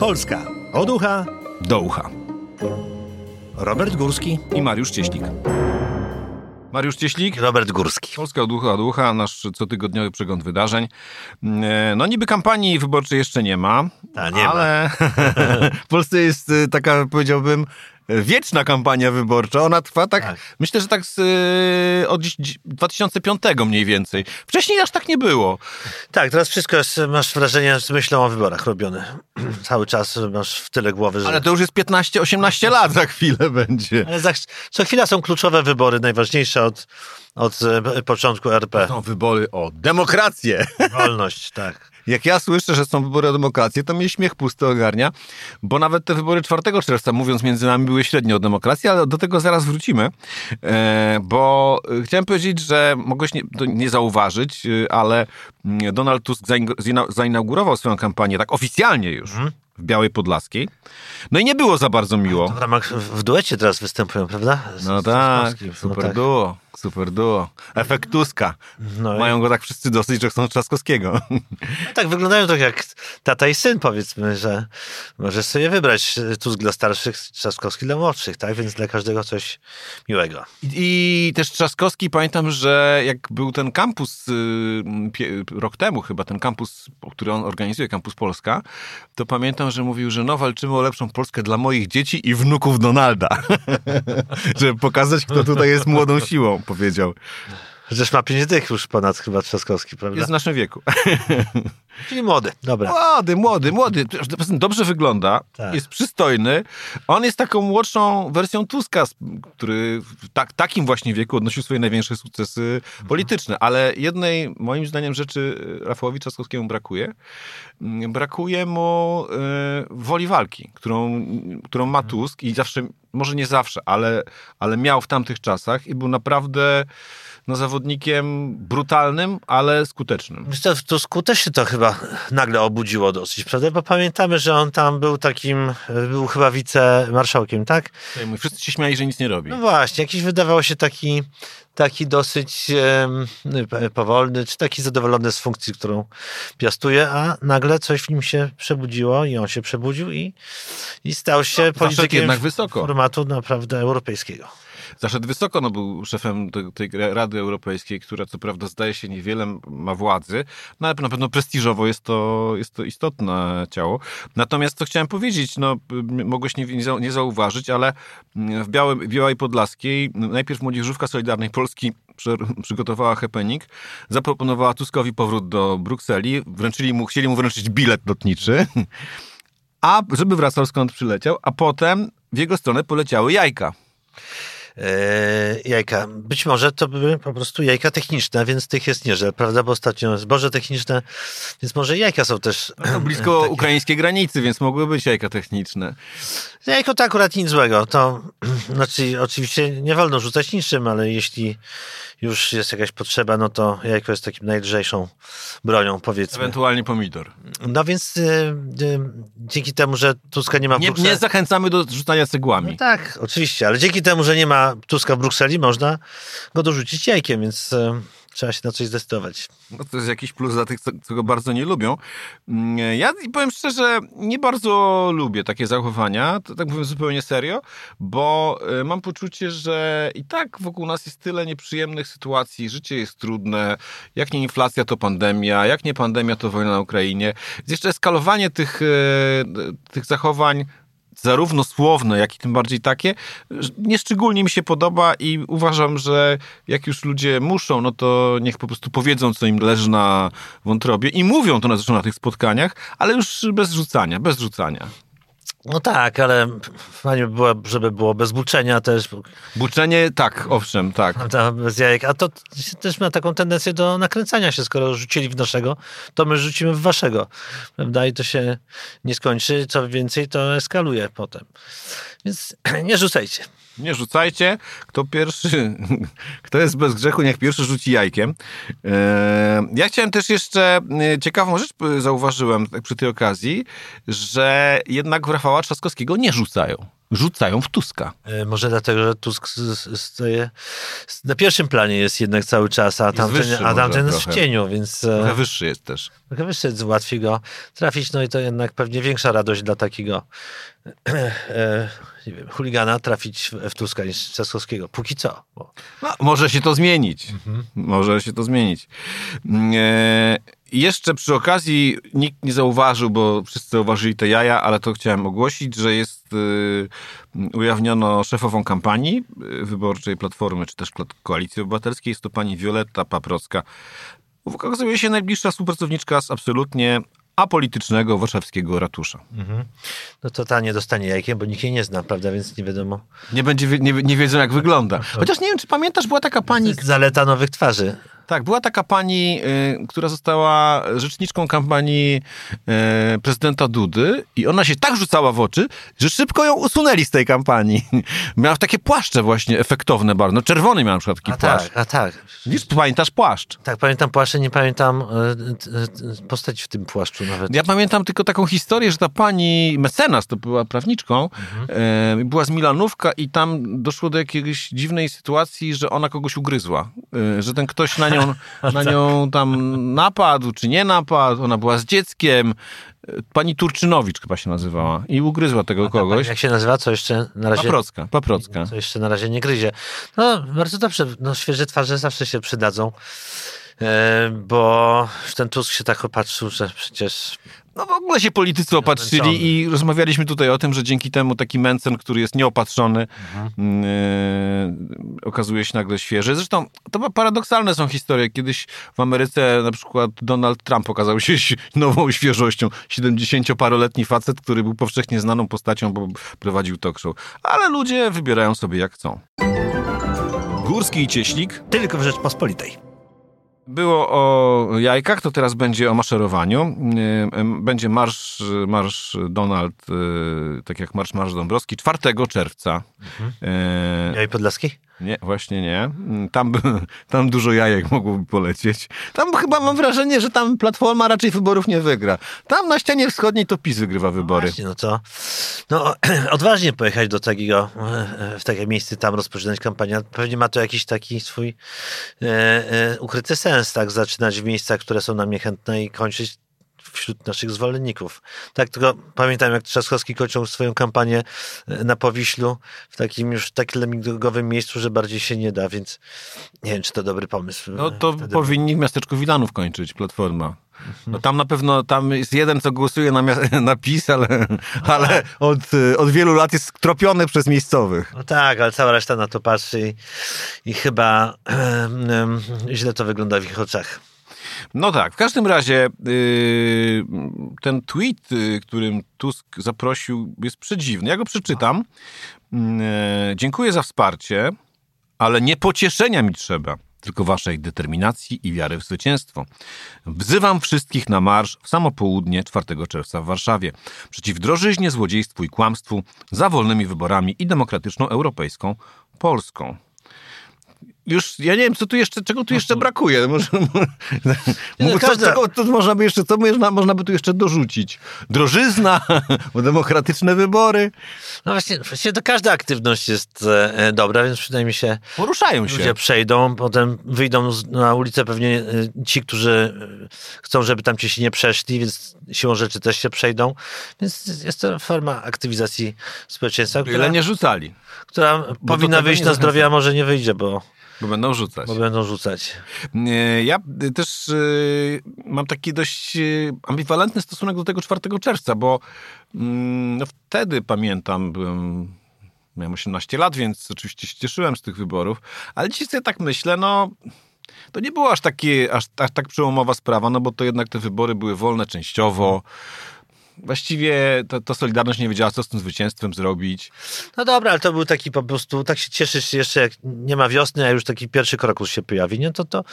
Polska od ucha do ucha. Robert Górski i Mariusz Cieślik. Mariusz Cieślik. Robert Górski. Polska od ucha do ucha, nasz cotygodniowy przegląd wydarzeń. E, no niby kampanii wyborczej jeszcze nie ma, A, nie ale w Polsce jest e, taka, powiedziałbym, wieczna kampania wyborcza. Ona trwa tak, tak. myślę, że tak z, yy, od 2005 mniej więcej. Wcześniej aż tak nie było. Tak, teraz wszystko jest, masz wrażenie, z myślą o wyborach robione. Cały czas masz w tyle głowy. Że... Ale to już jest 15-18 lat za chwilę będzie. Ale za, co chwila są kluczowe wybory, najważniejsze od, od e, początku RP. To są wybory o demokrację. Wolność, tak. Jak ja słyszę, że są wybory o demokrację, to mnie śmiech pusty ogarnia, bo nawet te wybory 4 czerwca, mówiąc między nami, były średnio o demokracji, ale do tego zaraz wrócimy, e, bo chciałem powiedzieć, że mogłeś nie, nie zauważyć, e, ale mm, Donald Tusk zainaugurował swoją kampanię tak oficjalnie już. Mhm w Białej Podlaskiej. No i nie było za bardzo miło. W ramach, w duecie teraz występują, prawda? Z, no tak, super no tak. duo. Super duo. Efekt Tuska. No Mają go tak wszyscy dosyć, że chcą Trzaskowskiego. No tak, wyglądają tak jak tata i syn, powiedzmy, że możesz sobie wybrać Tusk dla starszych, Trzaskowski dla młodszych, tak? Więc dla każdego coś miłego. I, i też Trzaskowski, pamiętam, że jak był ten kampus y, rok temu chyba, ten kampus, który on organizuje, Kampus Polska, to pamiętam, że mówił, że no walczymy o lepszą Polskę dla moich dzieci i wnuków Donalda. Żeby pokazać, kto tutaj jest młodą siłą powiedział. Chociaż ma pięć dych już ponad chyba Trzaskowski, prawda? Jest w naszym wieku. Czyli młody, dobra. Młody, młody, młody. Dobrze wygląda, tak. jest przystojny. On jest taką młodszą wersją Tuska, który w tak, takim właśnie wieku odnosił swoje największe sukcesy mhm. polityczne. Ale jednej, moim zdaniem, rzeczy Rafałowi Trzaskowskiemu brakuje. Brakuje mu y, woli walki, którą, którą ma mhm. Tusk i zawsze, może nie zawsze, ale, ale miał w tamtych czasach i był naprawdę no, zawodnikiem brutalnym, ale skutecznym. Myślę, że to skutecznie to chyba nagle obudziło dosyć, prawda? Bo pamiętamy, że on tam był takim, był chyba wicemarszałkiem, tak? Wszyscy się śmiali, że nic nie robi. No właśnie, jakiś wydawał się taki, taki dosyć e, powolny, czy taki zadowolony z funkcji, którą piastuje, a nagle coś w nim się przebudziło i on się przebudził i, i stał się no, politykiem jednak wysoko. formatu naprawdę europejskiego zaszedł wysoko, no był szefem tej Rady Europejskiej, która co prawda zdaje się niewiele ma władzy, no ale na pewno prestiżowo jest to, jest to istotne ciało. Natomiast co chciałem powiedzieć, no mogłeś nie, nie zauważyć, ale w Białej, Białej Podlaskiej najpierw Młodzieżówka Solidarnej Polski przygotowała happening, zaproponowała Tuskowi powrót do Brukseli, wręczyli mu, chcieli mu wręczyć bilet lotniczy, a żeby wracał skąd przyleciał, a potem w jego stronę poleciały jajka. E, jajka. Być może to były po prostu jajka techniczne, więc tych jest nieżel, prawda? Bo ostatnio zboże techniczne, więc może jajka są też... No blisko takie. ukraińskiej granicy, więc mogły być jajka techniczne. Jajko to akurat nic złego. To znaczy oczywiście nie wolno rzucać niczym, ale jeśli już jest jakaś potrzeba, no to jajko jest takim najdlżejszą bronią, powiedzmy. Ewentualnie pomidor. No więc y, y, dzięki temu, że Tuska nie ma w nie, nie zachęcamy do rzucania cegłami. No tak, oczywiście, ale dzięki temu, że nie ma Tuska w Brukseli, można go dorzucić jajkiem, więc... Y, trzeba się na coś zdecydować. No to jest jakiś plus dla tych, co, co go bardzo nie lubią. Mm, ja powiem szczerze, nie bardzo lubię takie zachowania, to tak mówię zupełnie serio, bo e, mam poczucie, że i tak wokół nas jest tyle nieprzyjemnych sytuacji, życie jest trudne, jak nie inflacja, to pandemia, jak nie pandemia, to wojna na Ukrainie. Jeszcze eskalowanie tych, e, tych zachowań zarówno słowne, jak i tym bardziej takie, nieszczególnie mi się podoba i uważam, że jak już ludzie muszą, no to niech po prostu powiedzą, co im leży na wątrobie i mówią to na, na tych spotkaniach, ale już bez rzucania, bez rzucania. No tak, ale fajnie by było, żeby było bez buczenia też. Buczenie, tak, owszem, tak. Bez jajek. A to też ma taką tendencję do nakręcania się. Skoro rzucili w naszego, to my rzucimy w waszego. Prawda? I to się nie skończy. Co więcej, to eskaluje potem. Więc nie rzucajcie. Nie rzucajcie. Kto pierwszy, kto jest bez grzechu, niech pierwszy rzuci jajkiem. E, ja chciałem też jeszcze e, ciekawą rzecz zauważyłem przy tej okazji, że jednak w Rafała Trzaskowskiego nie rzucają. Rzucają w Tuska. E, Może dlatego, że Tusk s- s- stoje s- na pierwszym planie jest jednak cały czas, a tamten, wyższy a tamten jest w cieniu, więc e, Trochę wyższy jest też. trochę wyższy, jest łatwiej go trafić, no i to jednak pewnie większa radość dla takiego e, nie wiem, chuligana trafić w, w Tuska niż Trzaskowskiego. Póki co. Bo No, może się to zmienić. Może się to zmienić. Mm, E, jeszcze przy okazji nikt nie zauważył, bo wszyscy zauważyli te jaja, ale to chciałem ogłosić, że jest y, ujawniono szefową kampanii y, wyborczej Platformy, czy też Ko- Koalicji Obywatelskiej. Jest to pani Wioletta Paprocka. Okazuje się najbliższa współpracowniczka z absolutnie apolitycznego warszawskiego ratusza. no to ta nie dostanie jajkiem, bo nikt jej nie zna, prawda, więc nie wiadomo. Nie, będzie, nie, nie wiedzą, jak wygląda. Chociaż nie wiem, czy pamiętasz, była taka pani, zaleta nowych twarzy. Tak, była taka pani, y, która została rzeczniczką kampanii y, prezydenta Dudy i ona się tak rzucała w oczy, że szybko ją usunęli z tej kampanii. Miała takie płaszcze właśnie efektowne bardzo. No czerwony miał na przykład taki A płaszcz. tak, a tak. Widzisz, pamiętasz płaszcz? Tak, pamiętam płaszcze, nie pamiętam t- postać w tym płaszczu nawet. Ja pamiętam tylko taką historię, że ta pani mecenas, to była prawniczką, e, była z Milanówka i tam doszło do jakiejś dziwnej sytuacji, że ona kogoś ugryzła. Że ten ktoś na nią, na nią tam napadł, czy nie napadł. Ona była z dzieckiem. E, Pani Turczynowicz chyba się nazywała i ugryzła tego kogoś. Jak się nazywa? Co jeszcze na razie... Paprocka, paprocka. Co jeszcze na razie nie gryzie. No, bardzo dobrze. No, świeże twarze zawsze się przydadzą. E, bo ten Tusk się tak opatrzył, że przecież No w ogóle się politycy opatrzyli i rozmawialiśmy tutaj o tym, że dzięki temu taki Mencen, który jest nieopatrzony, Mhm. yy, okazuje się nagle świeży. Zresztą to paradoksalne są historie. Kiedyś w Ameryce na przykład Donald Trump okazał się nową świeżością. 70-paroletni facet, który był powszechnie znaną postacią, bo prowadził talk show. Ale ludzie wybierają sobie jak chcą. Górski i Cieślik tylko w Rzeczpospolitej. Było o jajkach, to teraz będzie o maszerowaniu. Em, Będzie marsz, marsz Donald, yy, tak jak marsz Marsz Dąbrowski, 4 czerwca. Yy, Jaj Podlaski? Nie, właśnie nie. Tam, tam dużo jajek mogłoby polecieć. Tam chyba mam wrażenie, że tam Platforma raczej wyborów nie wygra. Tam na ścianie wschodniej to PiS wygrywa wybory. Właśnie, no to no, odważnie pojechać do takiego, e, w takie miejsce tam rozpoczynać kampanię. Pewnie ma to jakiś taki swój e, e, ukryty sens, tak? Zaczynać w miejscach, które są nam niechętne i kończyć wśród naszych zwolenników. Tak, tylko pamiętam, jak Trzaskowski kończył swoją kampanię e, na Powiślu w takim już takim lemingowym miejscu, że bardziej się nie da, więc nie wiem, czy to dobry pomysł. No to Wtedy- powinni w miasteczku Wilanów kończyć Platforma. No tam na pewno, tam jest jeden, co głosuje na, na PiS, ale, ale od, od wielu lat jest tropiony przez miejscowych. No tak, ale cała reszta na to patrzy i, i chyba źle to wygląda w ich oczach. No tak, w każdym razie yy, ten tweet, yy, którym Tusk zaprosił, jest przedziwny. Ja go przeczytam. Yy, dziękuję za wsparcie, ale nie pocieszenia mi trzeba, tylko waszej determinacji i wiary w zwycięstwo. Wzywam wszystkich na marsz w samo południe 4 czerwca w Warszawie. Przeciw drożyźnie, złodziejstwu i kłamstwu, za wolnymi wyborami i demokratyczną europejską Polską już, ja nie wiem, co tu jeszcze, czego tu jeszcze brakuje. Może, no, co, czego, to można by jeszcze, co można, można by tu jeszcze dorzucić? Drożyzna, bo demokratyczne wybory. No właśnie, właściwie to każda aktywność jest e, e, dobra, więc przynajmniej się Poruszają się. ludzie przejdą, potem wyjdą na ulicę pewnie e, ci, którzy chcą, żeby tam ci się nie przeszli, więc siłą rzeczy też się przejdą. Więc jest to forma aktywizacji społeczeństwa, która, Ile nie rzucali, która powinna tego wyjść na zdrowie, a może nie wyjdzie, bo, bo będą rzucać. bo będą rzucać. Ja też y, mam taki dość y, ambiwalentny stosunek do tego 4 czerwca, bo mm, no wtedy pamiętam, byłem, miałem 18 lat, więc oczywiście się cieszyłem z tych wyborów, ale dzisiaj sobie tak myślę, no to nie była aż, takie, aż, aż tak przełomowa sprawa, no bo to jednak te wybory były wolne częściowo. Właściwie to, to Solidarność nie wiedziała, co z tym zwycięstwem zrobić. No dobra, ale to był taki po prostu, tak się cieszysz jeszcze, jak nie ma wiosny, a już taki pierwszy krokus się pojawi, nie? To, to,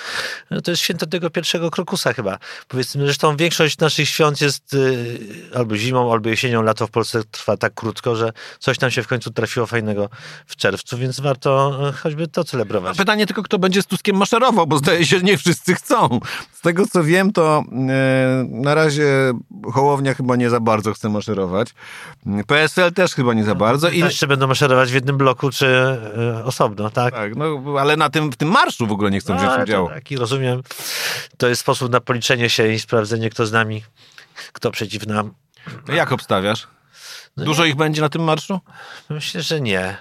to jest święto tego pierwszego krokusa chyba. Powiedzmy, zresztą większość naszych świąt jest y, albo zimą, albo jesienią, lato w Polsce trwa tak krótko, że coś tam się w końcu trafiło fajnego w czerwcu, więc warto y, choćby to celebrować. Pytanie tylko, kto będzie z Tuskiem maszerował, bo zdaje się, że nie wszyscy chcą. Z tego, co wiem, to e, na razie Hołownia chyba nie za bardzo chce maszerować. PSL też chyba nie za bardzo. I jeszcze będą maszerować w jednym bloku, czy y, osobno, tak? Tak, no ale na tym, w tym marszu w ogóle nie chcą no, wziąć udziału. Tak, i rozumiem. To jest sposób na policzenie się i sprawdzenie, kto z nami, kto przeciw nam. No jak obstawiasz? No Dużo nie. ich będzie na tym marszu? Myślę, że nie.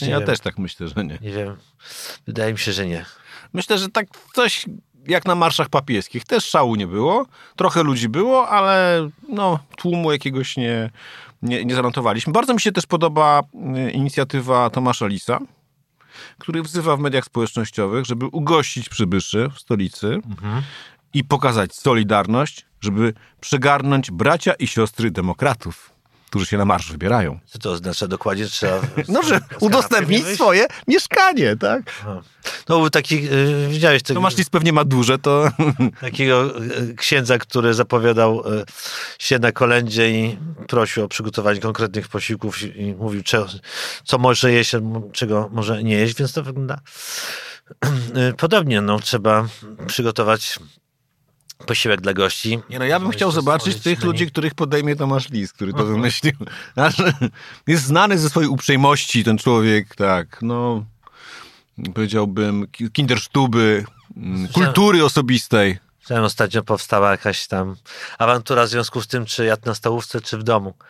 ja też tak myślę, że nie. Nie wiem. Wydaje mi się, że nie. Myślę, że tak coś jak na marszach papieskich. Też szału nie było. Trochę ludzi było, ale no, tłumu jakiegoś nie, nie, nie zanotowaliśmy. Bardzo mi się też podoba y, inicjatywa Tomasza Lisa, który wzywa w mediach społecznościowych, żeby ugościć przybyszy w stolicy mhm. i pokazać solidarność, żeby przygarnąć bracia i siostry demokratów którzy się na marsz wybierają. Co to oznacza dokładnie? Trzeba no, że udostępnić swoje mieszkanie, tak? No, był taki, yy, widziałeś tego... Tomasz Lis pewnie ma duże, to... Takiego y, księdza, który zapowiadał y, się na kolędzie i prosił o przygotowanie konkretnych posiłków i mówił, co, co może jeść, czego może nie jeść, więc to wygląda y, podobnie. No, trzeba przygotować posiłek dla gości. Nie no, ja bym chciał zobaczyć tych ludzi, których podejmie Tomasz Lis, który to wymyślił. Jest znany ze swojej uprzejmości ten człowiek, tak, no powiedziałbym kindersztuby, mm, kultury osobistej. Wiem, ostatnio powstała jakaś tam awantura w związku z tym, czy jadł na stołówce, czy w domu.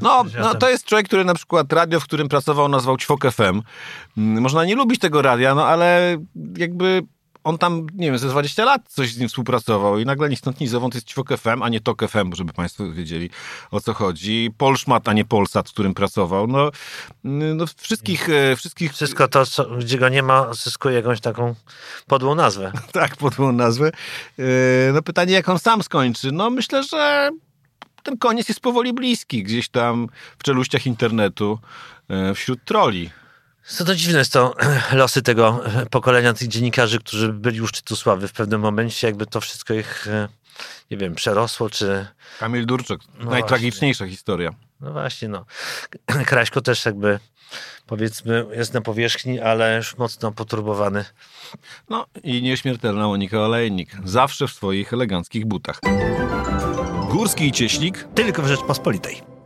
No, no, to jest człowiek, który na przykład radio, w którym pracował, nazwał Ćwok FM. Mm, można nie lubić tego radia, no ale jakby on tam, nie wiem, ze 20 lat coś z nim współpracował i nagle ni stąd ni zowąd jest Ćwok FM, a nie Tok FM, żeby państwo wiedzieli o co chodzi. Polszmat, a nie Polsat, w którym pracował. No, no wszystkich, e, wszystkich... Wszystko to, co, gdzie go nie ma, zyskuje jakąś taką podłą nazwę. tak, podłą nazwę. E, no pytanie, jak on sam skończy? No myślę, że ten koniec jest powoli bliski, gdzieś tam w czeluściach internetu, e, wśród troli. Co to dziwne jest to losy tego pokolenia tych dziennikarzy, którzy byli już szczytu sławy w pewnym momencie, jakby to wszystko ich, e, nie wiem, przerosło, czy... Kamil Durczak, no najtragiczniejsza właśnie. historia. No właśnie, no. Kraśko też jakby, powiedzmy, jest na powierzchni, ale już mocno poturbowany. No i nieśmiertelna Monika Olejnik, zawsze w swoich eleganckich butach. Górski i Cieślik. Tylko w Rzeczpospolitej.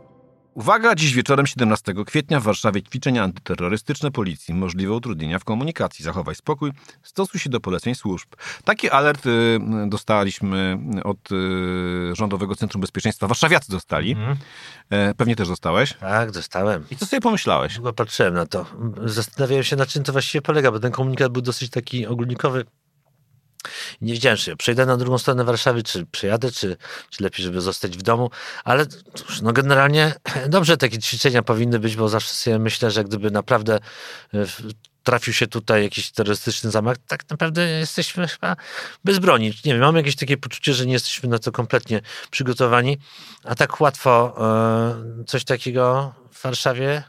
Uwaga, dziś wieczorem 17 kwietnia w Warszawie ćwiczenia antyterrorystyczne policji. Możliwe utrudnienia w komunikacji. Zachowaj spokój, stosuj się do poleceń służb. Taki alert y, dostaliśmy od y, Rządowego Centrum Bezpieczeństwa. Warszawiacy dostali. Mhm. E, pewnie też dostałeś. Tak, dostałem. I co sobie pomyślałeś? Chyba patrzyłem na to. Zastanawiałem się, na czym to właściwie polega, bo ten komunikat był dosyć taki ogólnikowy nie wiedziałem, czy przejdę na drugą stronę Warszawy, czy przyjadę, czy, czy lepiej, żeby zostać w domu, ale cóż, no generalnie dobrze takie ćwiczenia powinny być, bo zawsze sobie myślę, że gdyby naprawdę e, trafił się tutaj jakiś terrorystyczny zamach, tak naprawdę jesteśmy chyba bez broni. Nie wiem, mam jakieś takie poczucie, że nie jesteśmy na to kompletnie przygotowani, a tak łatwo e, coś takiego w Warszawie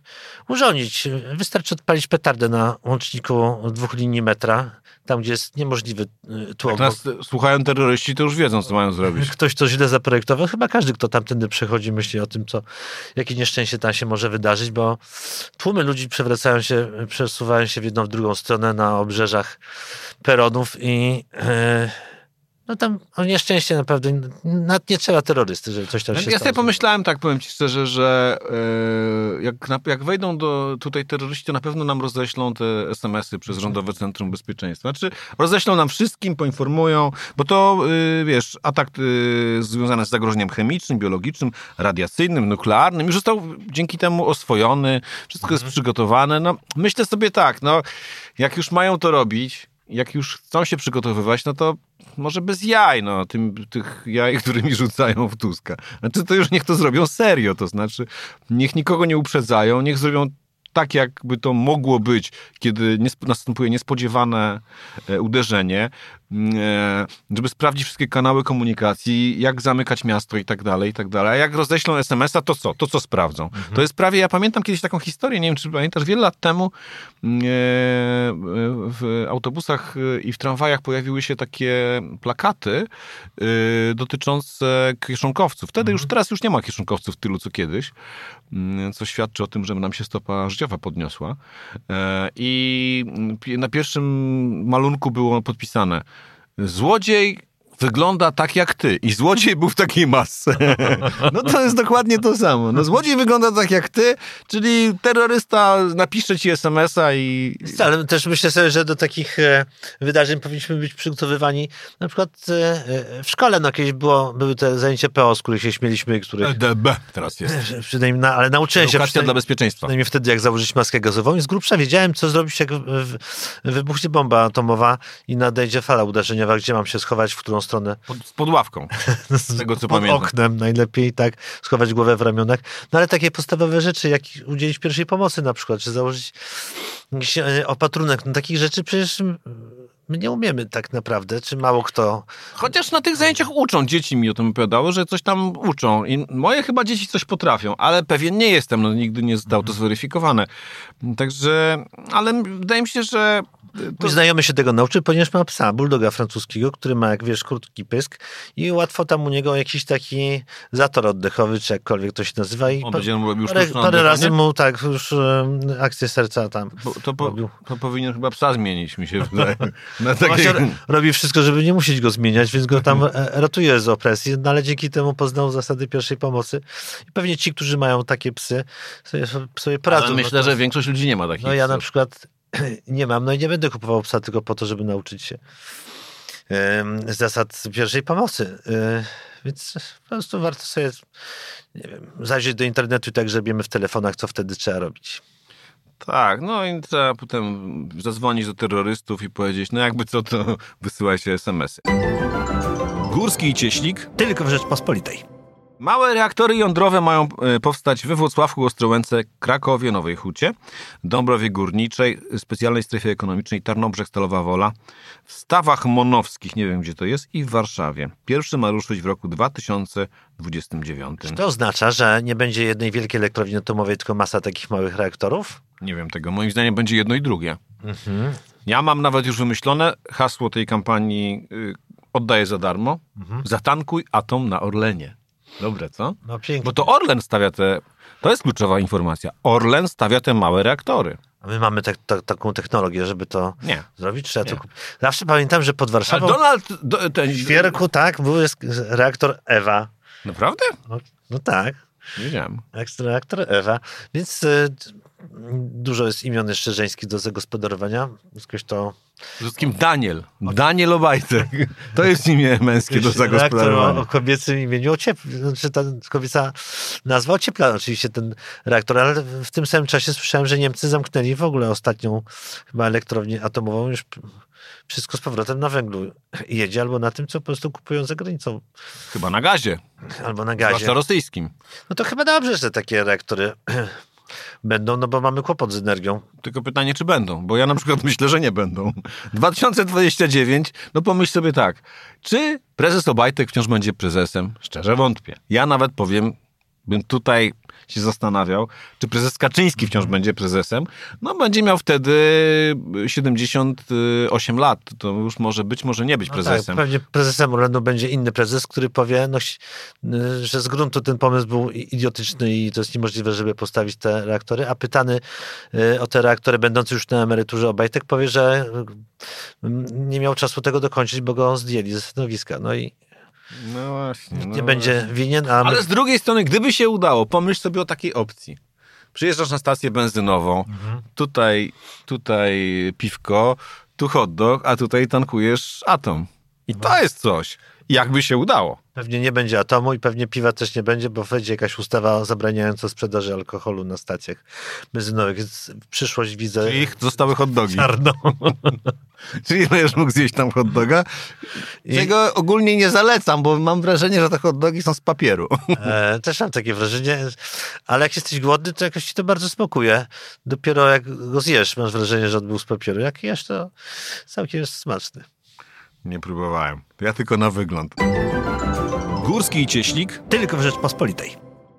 urządzić. Wystarczy odpalić petardę na łączniku dwóch linii metra tam gdzie jest niemożliwy y, tłok. Jak nas słuchają terroryści, to już wiedzą, co mają zrobić. Ktoś to źle zaprojektował. Chyba każdy, kto tamtędy przechodzi, myśli o tym, co, jakie nieszczęście tam się może wydarzyć, bo tłumy ludzi przewracają się, przesuwają się w jedną, w drugą stronę na obrzeżach peronów i yy, no tam o nieszczęście naprawdę nawet nie trzeba terrorysty, żeby coś tam się Ja sobie pomyślałem tak, powiem ci szczerze, że yy, jak, jak wejdą do tutaj terroryści, to na pewno nam roześlą te SMS-y przez Rządowe Centrum Bezpieczeństwa. Znaczy roześlą nam wszystkim, poinformują, bo to yy, wiesz, atak yy, związany z zagrożeniem chemicznym, biologicznym, radiacyjnym, nuklearnym już został dzięki temu oswojony, wszystko mhm. jest przygotowane. No myślę sobie tak, no jak już mają to robić, jak już chcą się przygotowywać, no to może bez jaj, no, tym, tych jaj, którymi rzucają w Tuska. Znaczy to już niech to zrobią serio, to znaczy niech nikogo nie uprzedzają, niech zrobią tak, jakby to mogło być, kiedy następuje niespodziewane e, uderzenie, żeby sprawdzić wszystkie kanały komunikacji, jak zamykać miasto i tak dalej, i tak dalej. A jak roześlą SMS-a, to co? To co sprawdzą? Mhm. To jest prawie, ja pamiętam kiedyś taką historię, nie wiem, czy pamiętasz, wiele lat temu mm, e, w autobusach i w tramwajach pojawiły się takie plakaty dotyczące kieszonkowców. Wtedy już, mhm. teraz już nie ma kieszonkowców tylu, co kiedyś, mm, co świadczy o tym, że nam się stopa życiowa podniosła. E, I na pierwszym malunku było podpisane Złodziej wygląda tak jak ty i złodziej był w takiej masce. No to jest dokładnie to samo. No złodziej wygląda tak jak ty, czyli terrorysta napisze ci SMS-a i... Ale też myślę sobie, że do takich e, wydarzeń powinniśmy być przygotowywani na przykład e, e, w szkole. No kiedyś było, były te zajęcia PO, z których się śmieliśmy, których EDB teraz jest. przynajmniej, na, ale nauczyłem się Edukacja dla bezpieczeństwa. przynajmniej wtedy, jak założyć maskę gazową i z grubsza wiedziałem, co zrobić, jak wybuchnie bomba atomowa i nadejdzie fala uderzeniowa, gdzie mam się schować, w którą stronę. Pod, pod ławką. Z tego co Pod pamiętam. oknem najlepiej, tak, schować głowę w ramionach. No ale takie podstawowe rzeczy, jak udzielić pierwszej pomocy na przykład, czy założyć jakiś e, opatrunek, no takich rzeczy przecież my nie umiemy tak naprawdę, czy mało kto. Chociaż na tych zajęciach uczą, dzieci mi o tym opowiadały, że coś tam uczą. I moje chyba dzieci coś potrafią, ale pewien nie jestem, no nigdy nie zostało to zweryfikowane. Także, ale wydaje mi się, że Mój znajomy się tego nauczył, ponieważ ma psa, bulldoga francuskiego, który ma, jak wiesz, krótki pysk i łatwo tam u niego jakiś taki zator oddechowy, czy jakkolwiek to się nazywa. I on pa- będzie robił parę, parę razy mu tak już um, akcję serca tam Bo to, po, to powinien chyba psa zmienić, mi się wydaje. Na ro- robi wszystko, żeby nie musieć go zmieniać, więc go tam e, ratuje z opresji, no ale dzięki temu poznał zasady pierwszej pomocy. I pewnie ci, którzy mają takie psy, sobie, sobie poradzą. Ale No myślę, to- że większość ludzi nie ma takich No ja na psów. przykład nie mam, no i nie będę kupował psa tylko po to, żeby nauczyć się zasad pierwszej pomocy. E, Więc po prostu warto sobie, nie wiem, zajrzeć do internetu i tak grzebiemy w telefonach, co wtedy trzeba robić. Tak, no i trzeba potem zadzwonić do terrorystów i powiedzieć, no jakby co, to wysyłajcie SMS-y. Górski i Cieślik Tylko w Rzeczpospolitej. Małe reaktory jądrowe mają e, powstać we Włocławku, Ostrołęce, Krakowie, Nowej Hucie, Dąbrowie Górniczej, specjalnej strefie ekonomicznej Tarnobrzeg, Stalowa Wola, w Stawach Monowskich, nie wiem gdzie to jest, i w Warszawie. Pierwszy ma ruszyć w roku 2029. To oznacza, że nie będzie jednej wielkiej elektrowni atomowej, tylko masa takich małych reaktorów? Nie wiem tego, moim zdaniem będzie jedno i drugie. Ja mam nawet już wymyślone hasło tej kampanii y, oddaję za darmo. Zatankuj atom na Orlenie. Dobre, co? No pięknie. Bo to Orlen stawia te. To jest kluczowa informacja. Orlen stawia te małe reaktory. A my mamy ta- taką technologię, żeby to Nie. zrobić. Trzeba to Nie. kupić. Zawsze pamiętam, że pod Ale Warszawą Donald. Do, ten, w Świerku, tak, był jest reaktor Ewa. Naprawdę? No, no tak, Nie wiedziałem. reaktor Ewa. Więc y, dużo jest imion jeszcze żeńskich do zagospodarowania. Jakoś to Przede wszystkim Daniel. Daniel Obajtek. To jest imię męskie do zagospodarowania. o kobiecym imieniu ociepla, znaczy ta kobieca nazwa ociepla oczywiście ten reaktor, ale w tym samym czasie słyszałem, że Niemcy zamknęli w ogóle ostatnią chyba elektrownię atomową, już wszystko z powrotem na węglu jedzie, albo na tym, co po prostu kupują za granicą, Chyba na gazie. albo na gazie. Zwłaszcza rosyjskim. No to chyba dobrze, że takie reaktory będą, no bo mamy kłopot z energią. Tylko pytanie, czy będą? Bo ja na przykład myślę, że nie będą. 2029, no pomyśl sobie tak. Czy prezes Obajtek wciąż będzie prezesem? Szczerze wątpię. Ja nawet powiem, bym tutaj się zastanawiał, czy prezes Kaczyński wciąż będzie prezesem. No będzie miał wtedy 78 lat. To już może być, może nie być No prezesem. Tak, pewnie prezesem Orlenu będzie inny prezes, który powie, no, y, że z gruntu ten pomysł był idiotyczny i to jest niemożliwe, żeby postawić te reaktory, a pytany y, o te reaktory będący już na emeryturze Obajtek powie, że y, nie miał czasu tego dokończyć, bo go zdjęli ze stanowiska. No i No właśnie. nie będzie winien, a my... Ale z drugiej strony, gdyby się udało, pomyśl sobie o takiej opcji. Przyjeżdżasz na stację benzynową, Mhm. tutaj, tutaj piwko, tu hot dog, a tutaj tankujesz atom. I No. to jest coś. Jakby się udało. pewnie nie będzie atomu i pewnie piwa też nie będzie, bo wejdzie jakaś ustawa zabraniająca sprzedaży alkoholu na stacjach benzynowych. Przyszłość widzę Czyli zostały hot dogi. czarną. Czyli będziesz mógł zjeść tam hot doga. I- Czego ogólnie nie zalecam, bo mam wrażenie, że te hot dogi są z papieru. E, też mam takie wrażenie, ale jak jesteś głodny, to jakoś ci to bardzo smakuje. Dopiero jak go zjesz, masz wrażenie, że on był z papieru. Jak jesz, to całkiem jest smaczny. Nie próbowałem. Ja tylko na wygląd. Górski i Cieślik. Tylko w Rzeczpospolitej.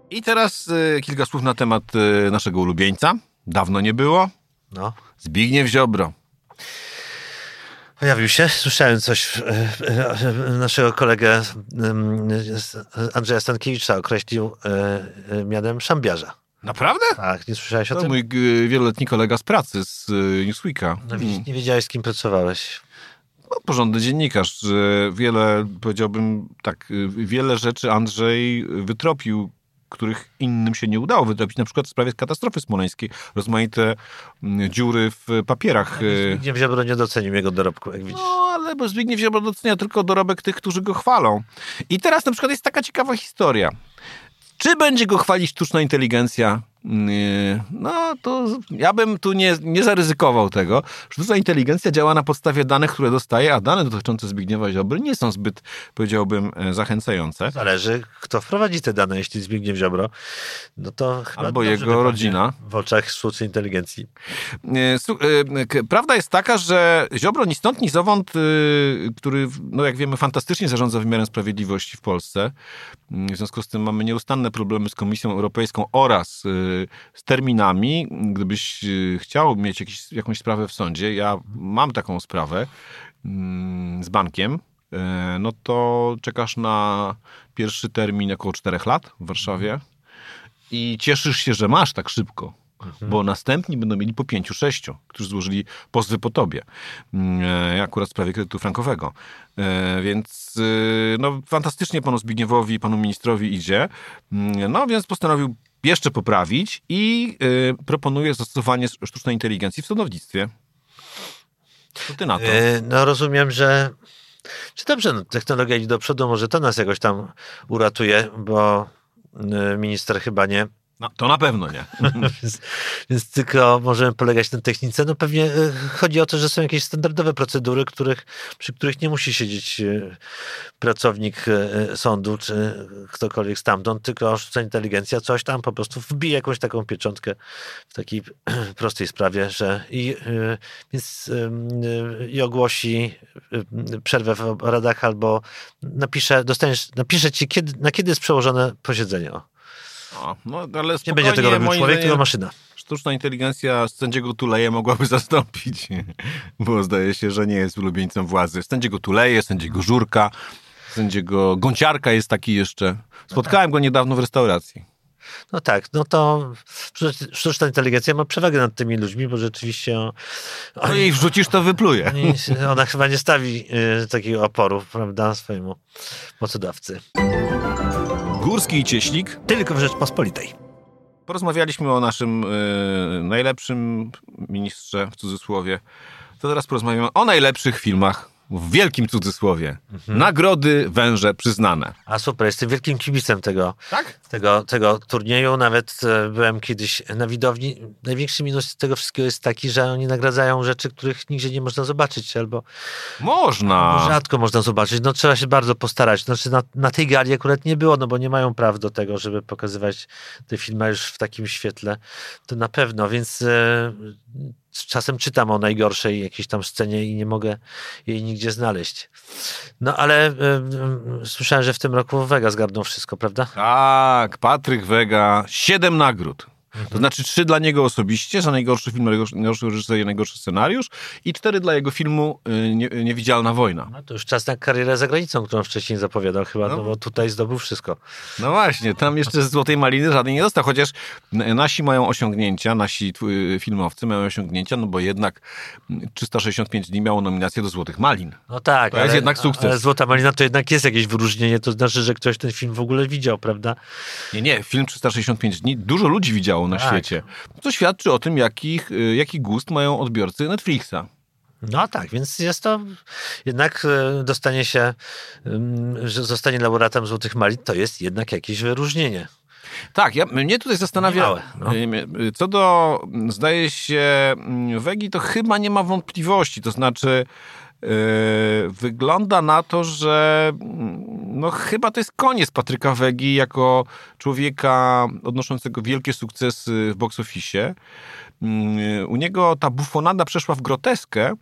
I teraz y, kilka słów na temat y, naszego ulubieńca. Dawno nie było. No. Zbigniew Ziobro. Pojawił się, słyszałem coś, e, e, naszego kolegę Andrzeja Stankiewicza określił mianem szambiarza. Naprawdę? Tak, nie słyszałeś o To tym? mój y, wieloletni kolega z pracy z y, Newsweeka. No, widzisz, nie wiedziałeś, z kim pracowałeś. No, porządny dziennikarz. Wiele, powiedziałbym tak, wiele rzeczy Andrzej wytropił, których innym się nie udało wytropić, na przykład w sprawie katastrofy smoleńskiej, rozmaite mm, dziury w papierach. y, Zbigniew Ziobro nie docenił jego dorobku, jak widzisz. No, ale bo Zbigniew Ziobro docenia tylko dorobek tych, którzy go chwalą. I teraz na przykład jest taka ciekawa historia. Czy będzie go chwalić sztuczna inteligencja? Nie. No to ja bym tu nie, nie zaryzykował tego. Sztuczna inteligencja działa na podstawie danych, które dostaje, a dane dotyczące Zbigniewa Ziobry nie są zbyt, powiedziałbym, e, zachęcające. Zależy, kto wprowadzi te dane. Jeśli Zbigniew Ziobro, no to chyba Albo jego rodzina. W oczach sztucznej inteligencji. E, e, Prawda jest taka, że Ziobro ni stąd, ni zowąd, y, który, no jak wiemy, fantastycznie zarządza wymiarem sprawiedliwości w Polsce. Mm, W związku z tym mamy nieustanne problemy z Komisją Europejską oraz y, z terminami. Gdybyś y, chciał mieć jakiś, jakąś sprawę w sądzie, ja mam taką sprawę mm, z bankiem, e, no to czekasz na pierwszy termin około czterech lat w Warszawie i cieszysz się, że masz tak szybko. Bo następni będą mieli po pięciu, sześciu, którzy złożyli pozwy po tobie. Mm, e, Akurat w sprawie kredytu frankowego. E, Więc e, no, fantastycznie panu Zbigniewowi panu ministrowi idzie. Mm, No więc postanowił jeszcze poprawić i e, proponuje zastosowanie sztucznej inteligencji w sądownictwie. Co ty na to? E, No rozumiem, że czy dobrze, no, technologia idzie do przodu, może to nas jakoś tam uratuje, bo e, minister chyba nie. No, to na pewno nie. więc, więc tylko możemy polegać na technice. No pewnie e, chodzi o to, że są jakieś standardowe procedury, których, przy których nie musi siedzieć e, pracownik e, sądu czy ktokolwiek stamtąd, tylko sztuczna inteligencja coś tam po prostu wbije jakąś taką pieczątkę w takiej prostej sprawie, że i, więc, i ogłosi przerwę w obradach albo napisze, dostaniesz, napisze ci, kiedy, na kiedy jest przełożone posiedzenie. O, No, ale nie będzie tego robił człowiek, tylko maszyna. Sztuczna inteligencja sędziego Tuleje mogłaby zastąpić, bo zdaje się, że nie jest ulubieńcem władzy. Sędziego Tuleje, sędziego Żurka, sędziego Gąciarka jest taki jeszcze. Spotkałem go niedawno w restauracji. No tak, no to sztuczna inteligencja ma przewagę nad tymi ludźmi, bo rzeczywiście o- No jej wrzucisz, to wypluje. ona chyba nie stawi y, takiego oporu, prawda, swojemu mocodawcy. Górski i Cieślik. Tylko w Rzeczpospolitej. Porozmawialiśmy o naszym y, najlepszym ministrze, w cudzysłowie. To teraz porozmawiamy o najlepszych filmach, w wielkim cudzysłowie. Nagrody węże przyznane. A super, jestem wielkim kibicem tego, Tak? tego, tego turnieju. Nawet e, byłem kiedyś na widowni. Największy minus tego wszystkiego jest taki, że oni nagradzają rzeczy, których nigdzie nie można zobaczyć, albo Można. rzadko można zobaczyć. No trzeba się bardzo postarać. Znaczy na, na tej gali akurat nie było, no bo nie mają praw do tego, żeby pokazywać te filmy już w takim świetle. To na pewno, więc e, czasem czytam o najgorszej jakiejś tam scenie i nie mogę jej nigdzie znaleźć. No ale e, e, słyszałem, że w tym roku Vega zgarnął wszystko, prawda? Tak, Patryk Wega, siedem nagród. To znaczy trzy dla niego osobiście, za najgorszy film, najgorszy, reżyser i najgorszy scenariusz i cztery dla jego filmu y, nie, Niewidzialna wojna. No to już czas na karierę za granicą, którą wcześniej zapowiadał chyba, no, No. bo tutaj zdobył wszystko. No właśnie, tam jeszcze z Złotej Maliny żaden nie dostał, chociaż nasi mają osiągnięcia, nasi tw- filmowcy mają osiągnięcia, no bo jednak mm, 365 dni miało nominację do Złotych Malin. No tak, To jest jednak sukces. Ale Złota Malina to jednak jest jakieś wyróżnienie, to znaczy, że ktoś ten film w ogóle widział, prawda? Nie, nie, film 365 dni dużo ludzi widziało na Tak. świecie. Co świadczy o tym, jakich, y, jaki gust mają odbiorcy Netflixa. No tak, więc jest to jednak e, dostanie się, że zostanie laureatem Złotych Malin, to jest jednak jakieś wyróżnienie. Tak, ja, mnie tutaj zastanawia, no. y, co do, zdaje się, Wegi, to chyba nie ma wątpliwości, to znaczy y, wygląda na to, że mm, no chyba to jest koniec Patryka Wegi jako człowieka odnoszącego wielkie sukcesy w box office. Mm, U niego ta bufonada przeszła w groteskę,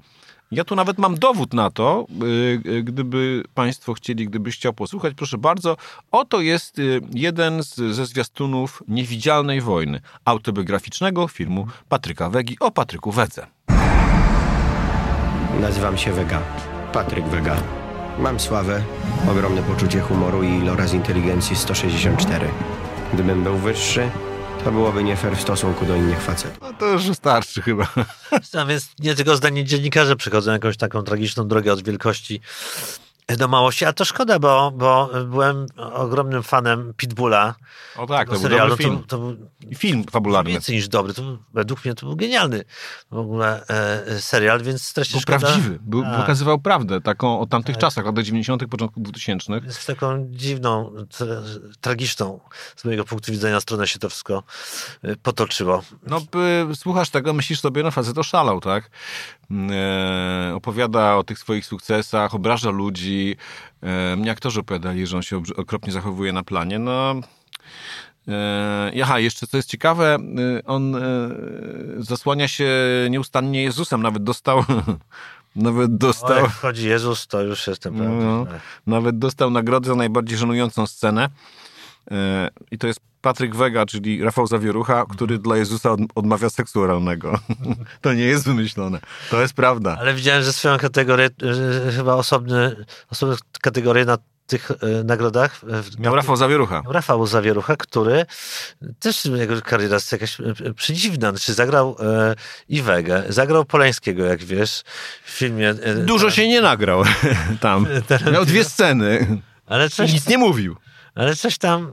ja tu nawet mam dowód na to, y, y, gdyby Państwo chcieli, gdybyś chciał posłuchać, proszę bardzo. Oto jest y, jeden z, ze zwiastunów Niewidzialnej Wojny, autobiograficznego filmu Patryka Wegi o Patryku Wedze. Nazywam się Vega. Patryk Vega. Mam sławę, ogromne poczucie humoru i iloraz inteligencji 164. Gdybym był wyższy, To byłoby nie fair w stosunku do innych facetów. No to już wystarczy chyba. A więc nie tylko zdanie dziennikarze przechodzą jakąś taką tragiczną drogę od wielkości do małości, a to szkoda, bo, bo byłem ogromnym fanem Pitbulla. O tak, to był serialu. dobry film. To, to był film fabularny. więcej niż dobry. To był, według mnie to był genialny w ogóle e, serial, więc strasznie Był szkoda. prawdziwy, był, pokazywał prawdę, taką od tamtych Tak. czasach, lat 90., początku 2000. Jest taką dziwną, tra, tragiczną z mojego punktu widzenia stronę się to wszystko e, potoczyło. No, y, słuchasz tego, myślisz sobie, no facet oszalał, tak? E, opowiada o tych swoich sukcesach, obraża ludzi. E, mnie aktorzy opowiadali, że on się okropnie zachowuje na planie. No, e, aha, jeszcze co jest ciekawe, on zasłania się nieustannie Jezusem, nawet dostał... Nawet O, dostał... jak wchodzi Jezus, to już jestem prawda. No. Nawet dostał nagrodę za najbardziej żenującą scenę. I to jest Patryk Wega, czyli Rafał Zawierucha, który dla Jezusa od, odmawia seksu oralnego. To nie jest wymyślone. To jest prawda. Ale widziałem, że swoją kategorię, chyba osobny, osobną kategorię na tych e, nagrodach. e, Miał Rafał Zawierucha. Rafał Zawierucha, który też jego kariera jest jakaś e, przedziwna. Znaczy zagrał e, i zagrał Polańskiego, jak wiesz, w filmie. e, Dużo się nie nagrał tam. Miał dwie sceny Ale i coś, nic nie mówił. ale coś tam,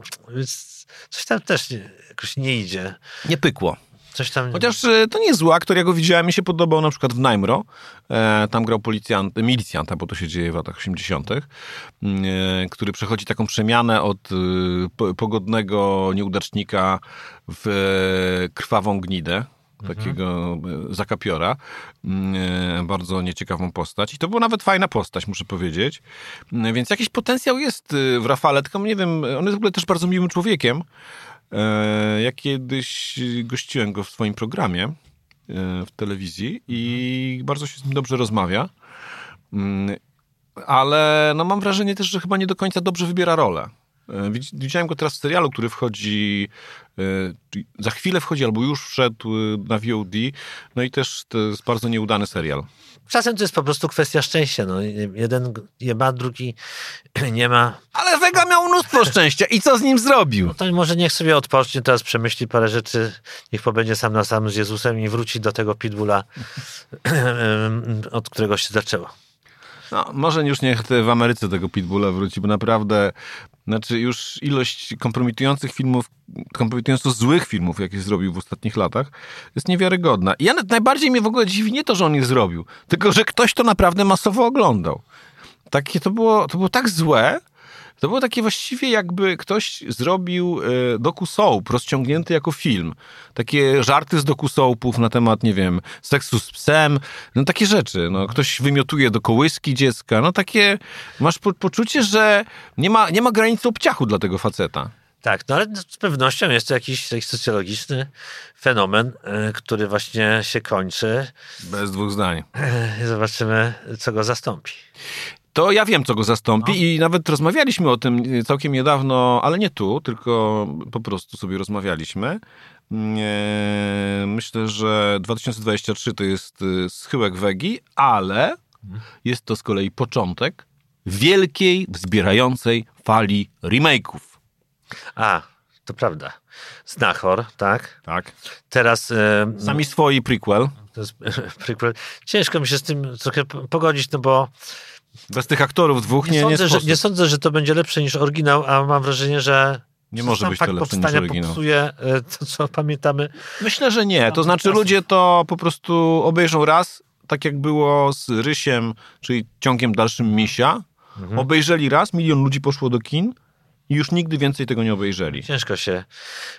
coś tam też nie, jakoś nie idzie. Nie pykło. Coś tam... Chociaż e, to nie jest zła, który ja go widziałem, mi się podobał na przykład w Najmro. E, tam grał policjant, milicjanta, bo to się dzieje w latach 80., e, który przechodzi taką przemianę od e, po- pogodnego nieudacznika w e, krwawą gnidę. Takiego e, zakapiora. E, bardzo nieciekawą postać. I to była nawet fajna postać, muszę powiedzieć. E, Więc jakiś potencjał jest e, w Rafale, tylko nie wiem, on jest w ogóle też bardzo miłym człowiekiem. E, Ja kiedyś gościłem go w swoim programie w telewizji i bardzo się z nim dobrze rozmawia. Mm, Ale no mam wrażenie też, że chyba nie do końca dobrze wybiera rolę. E, widz- Widziałem go teraz w serialu, który wchodzi, e, za chwilę wchodzi albo już wszedł e, na VOD. No i też to jest bardzo nieudany serial. Czasem to jest po prostu kwestia szczęścia. No. Jeden je ma, drugi nie ma. Ale Vega miał mnóstwo szczęścia i co z nim zrobił? No to może niech sobie odpocznie, teraz przemyśli parę rzeczy, niech pobędzie sam na sam z Jezusem i wróci do tego pitbulla, od którego się zaczęło. No, może już niech w Ameryce tego Pitbulla wróci, bo naprawdę, znaczy już ilość kompromitujących filmów, kompromitująco złych filmów, jakie zrobił w ostatnich latach, jest niewiarygodna. I ja najbardziej mnie w ogóle dziwi nie to, że on je zrobił, tylko, że ktoś to naprawdę masowo oglądał. Takie to było, to było tak złe, to było takie właściwie jakby ktoś zrobił e, doku-soap rozciągnięty jako film. Takie żarty z doku-soapów na temat, nie wiem, seksu z psem, no takie rzeczy. No, ktoś wymiotuje do kołyski dziecka, no takie, masz po, poczucie, że nie ma, nie ma granicy obciachu dla tego faceta. Tak, no ale z pewnością jest to jakiś, socjologiczny fenomen, e, który właśnie się kończy. Bez dwóch zdań. E, Zobaczymy, co go zastąpi. To ja wiem, co go zastąpi i nawet rozmawialiśmy o tym całkiem niedawno, ale nie tu, tylko po prostu sobie rozmawialiśmy. Nie, Myślę, że 2023 to jest y, schyłek wegi, ale jest to z kolei początek wielkiej, wzbierającej fali remake'ów. A, to prawda. Znachor, tak? Tak. Teraz... E, Sami swoi prequel. To jest prequel. Ciężko mi się z tym trochę pogodzić, no bo Bez tych aktorów dwóch nie, nie, nie, sądzę, że, sposób. nie sądzę, że to będzie lepsze niż oryginał, a mam wrażenie, że Nie że może być to lepsze niż oryginał. popsuje e, to, co pamiętamy. Myślę, że nie. To znaczy ludzie to po prostu obejrzą raz, tak jak było z Rysiem, czyli ciągiem dalszym Misia. Obejrzeli raz, milion ludzi poszło do kin już nigdy więcej tego nie obejrzeli. Ciężko się,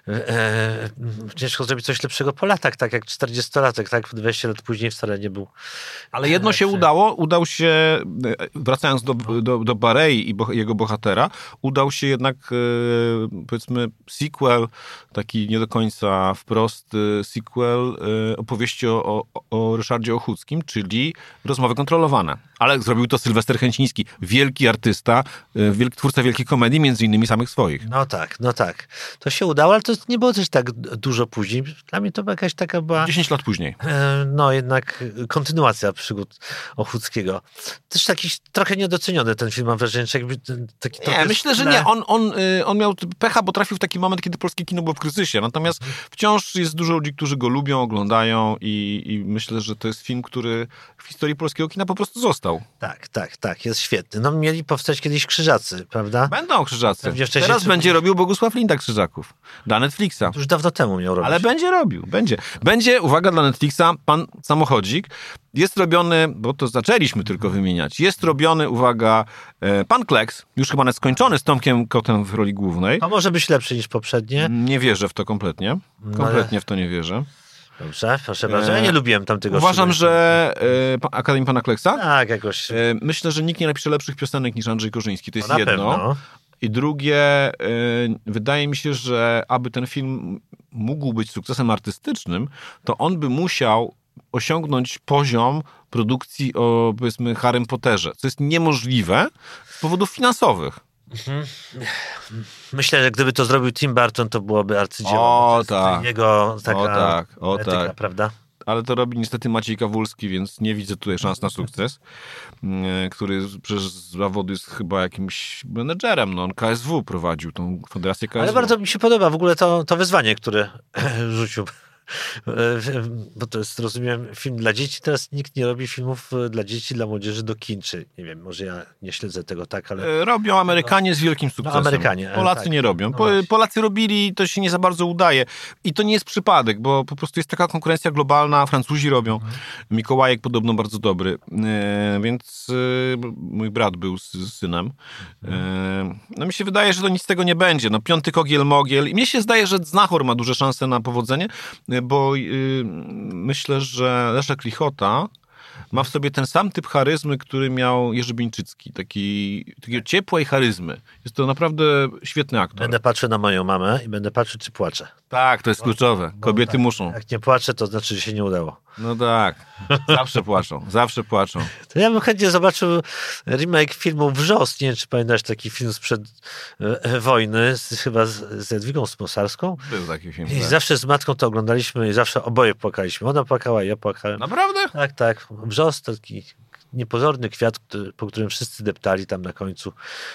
e, e, ciężko zrobić coś lepszego po latach, tak jak 40-latek, tak? 20 lat później wcale nie był. Ale jedno się Lepszy. udało, udał się, e, wracając do, do, do Barei i boh- jego bohatera, udał się jednak, e, powiedzmy, sequel, taki nie do końca wprost e, sequel e, opowieści o, o, o Ryszardzie Ochuckim, czyli Rozmowy kontrolowane. Ale zrobił to Sylwester Chęciński, wielki artysta, e, wielki twórca wielkiej komedii, między innymi innymi samych swoich. No tak, no tak. To się udało, ale to nie było też tak dużo później. Dla mnie to była jakaś taka była, 10 lat później. e, no jednak kontynuacja przygód Ochódzkiego. Też taki trochę niedoceniony ten film, mam wrażenie, że jakby taki Nie, myślę, że nie. On, on, y, on miał pecha, bo trafił w taki moment, kiedy polskie kino było w kryzysie. Natomiast wciąż jest dużo ludzi, którzy go lubią, oglądają i, i myślę, że to jest film, który w historii polskiego kina po prostu został. Tak, tak, tak, jest świetny. No mieli powstać kiedyś Krzyżacy, prawda? Będą krzyżacy. Pewnie wcześniej Teraz czy- będzie robił Bogusław Linda Krzyżaków dla Netflixa. Już dawno temu miał robić. Ale będzie robił, będzie. Będzie, uwaga, dla Netflixa, pan samochodzik. Jest robiony, bo to zaczęliśmy tylko wymieniać, jest robiony, uwaga, e, pan Kleks, już chyba nawet skończony z Tomkiem Kotem w roli głównej. To może być lepszy niż poprzednie. Nie wierzę w to kompletnie. No Kompletnie w to nie wierzę. Dobrze, proszę bardzo. Ja nie lubiłem tamtego Uważam, że e, pa- Akademii Pana Kleksa. Tak, jakoś. E, myślę, że nikt nie napisze lepszych piosenek niż Andrzej Korzyński. To jest na jedno. pewno. I drugie, y, wydaje mi się, że aby ten film mógł być sukcesem artystycznym, to on by musiał osiągnąć poziom produkcji o, powiedzmy, Harrym Potterze, co jest niemożliwe z powodów finansowych. Myślę, że gdyby to zrobił Tim Burton, to byłoby arcydzieło. O, tak. Jego taka O tak, o etyka, tak. prawda? Ale to robi niestety Maciej Kawulski, więc nie widzę tutaj szans na sukces, y, który przez zawodu jest chyba jakimś menedżerem. No, on KSW prowadził, tą Federację KSW. Ale bardzo mi się podoba w ogóle to, to wyzwanie, które rzucił. Bo to jest, rozumiem, film dla dzieci. Teraz nikt nie robi filmów e, dla dzieci, dla młodzieży do kin, czy nie wiem, może ja nie śledzę tego tak, ale E, Robią Amerykanie z wielkim sukcesem. Amerykanie, e, Polacy tak. nie robią. No Po. Polacy robili, to się nie za bardzo udaje. I to nie jest przypadek, bo po prostu jest taka konkurencja globalna. Francuzi robią. Mhm. Mikołajek podobno bardzo dobry. E, więc e, mój brat był z, z synem. E, no mi się wydaje, że to nic z tego nie będzie. No piąty kogiel mogiel. I mnie się zdaje, że Znachor ma duże szanse na powodzenie, e, bo e, myślę, że Leszek Lichota ma w sobie ten sam typ charyzmy, który miał Jerzy Bińczycki. Taki, takiego ciepłej charyzmy. Jest to naprawdę świetny aktor. będę patrzył na moją mamę i będę patrzył, czy płacze. Tak, to jest kluczowe. Kobiety tak. muszą. Jak nie płacze, to znaczy, że się nie udało. No tak. Zawsze płaczą. Zawsze płaczą. To ja bym chętnie zobaczył remake filmu Wrzos. Nie wiem, czy pamiętasz taki film sprzed e, e, wojny, z, chyba z, z Jadwigą Smosarską. Był taki film. I Tak. zawsze z matką to oglądaliśmy i zawsze oboje płakaliśmy. Ona płakała, ja płakałem. Naprawdę? Tak, tak. Wrzos taki niepozorny kwiat, który, po którym wszyscy deptali tam na końcu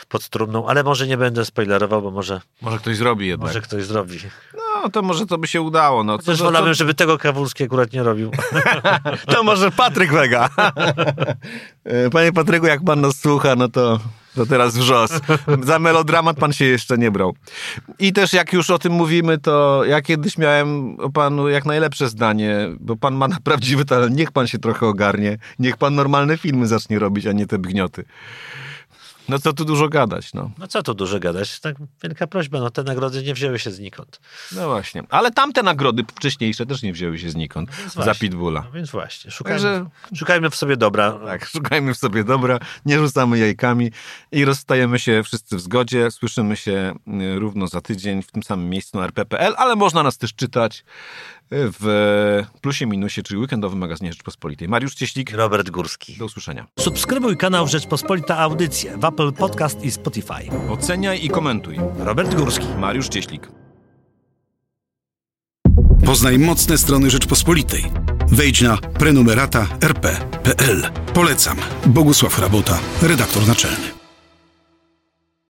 pod trumną, ale może nie będę spoilerował, bo może, Może ktoś zrobi jednak. może ktoś zrobi. No, to może to by się udało. No, Też wolałbym, to, żeby tego Kawulski akurat nie robił. to może Patryk Wega. Panie Patryku, jak pan nas słucha, no to, to teraz wrzos. Za melodramat pan się jeszcze nie brał. I też jak już o tym mówimy, to ja kiedyś miałem o panu jak najlepsze zdanie, bo pan ma na prawdziwy talent. Niech pan się trochę ogarnie. Niech pan normalne filmy zacznie robić, a nie te bgnioty. No co tu dużo gadać, no. No co tu dużo gadać? Tak wielka prośba, no te nagrody nie wzięły się znikąd. No No właśnie. Ale tamte nagrody wcześniejsze też nie wzięły się znikąd. Za właśnie. Pitbulla. No więc właśnie, szukajmy, Także szukajmy w sobie dobra. tak, szukajmy w sobie dobra, nie rzucamy jajkami i rozstajemy się wszyscy w zgodzie. Słyszymy się y, równo za tydzień w tym samym miejscu na rp.pl, ale można nas też czytać w Plusie Minusie, czyli weekendowym magazynie Rzeczpospolitej. Mariusz Cieślik, Robert Górski. do usłyszenia. Subskrybuj kanał Rzeczpospolita Audycje w Apple Podcast i Spotify. Oceniaj i komentuj. Robert Górski. Mariusz Cieślik. Poznaj mocne strony Rzeczpospolitej. Wejdź na prenumerata rp.pl. Polecam. Bogusław Rabota, redaktor naczelny.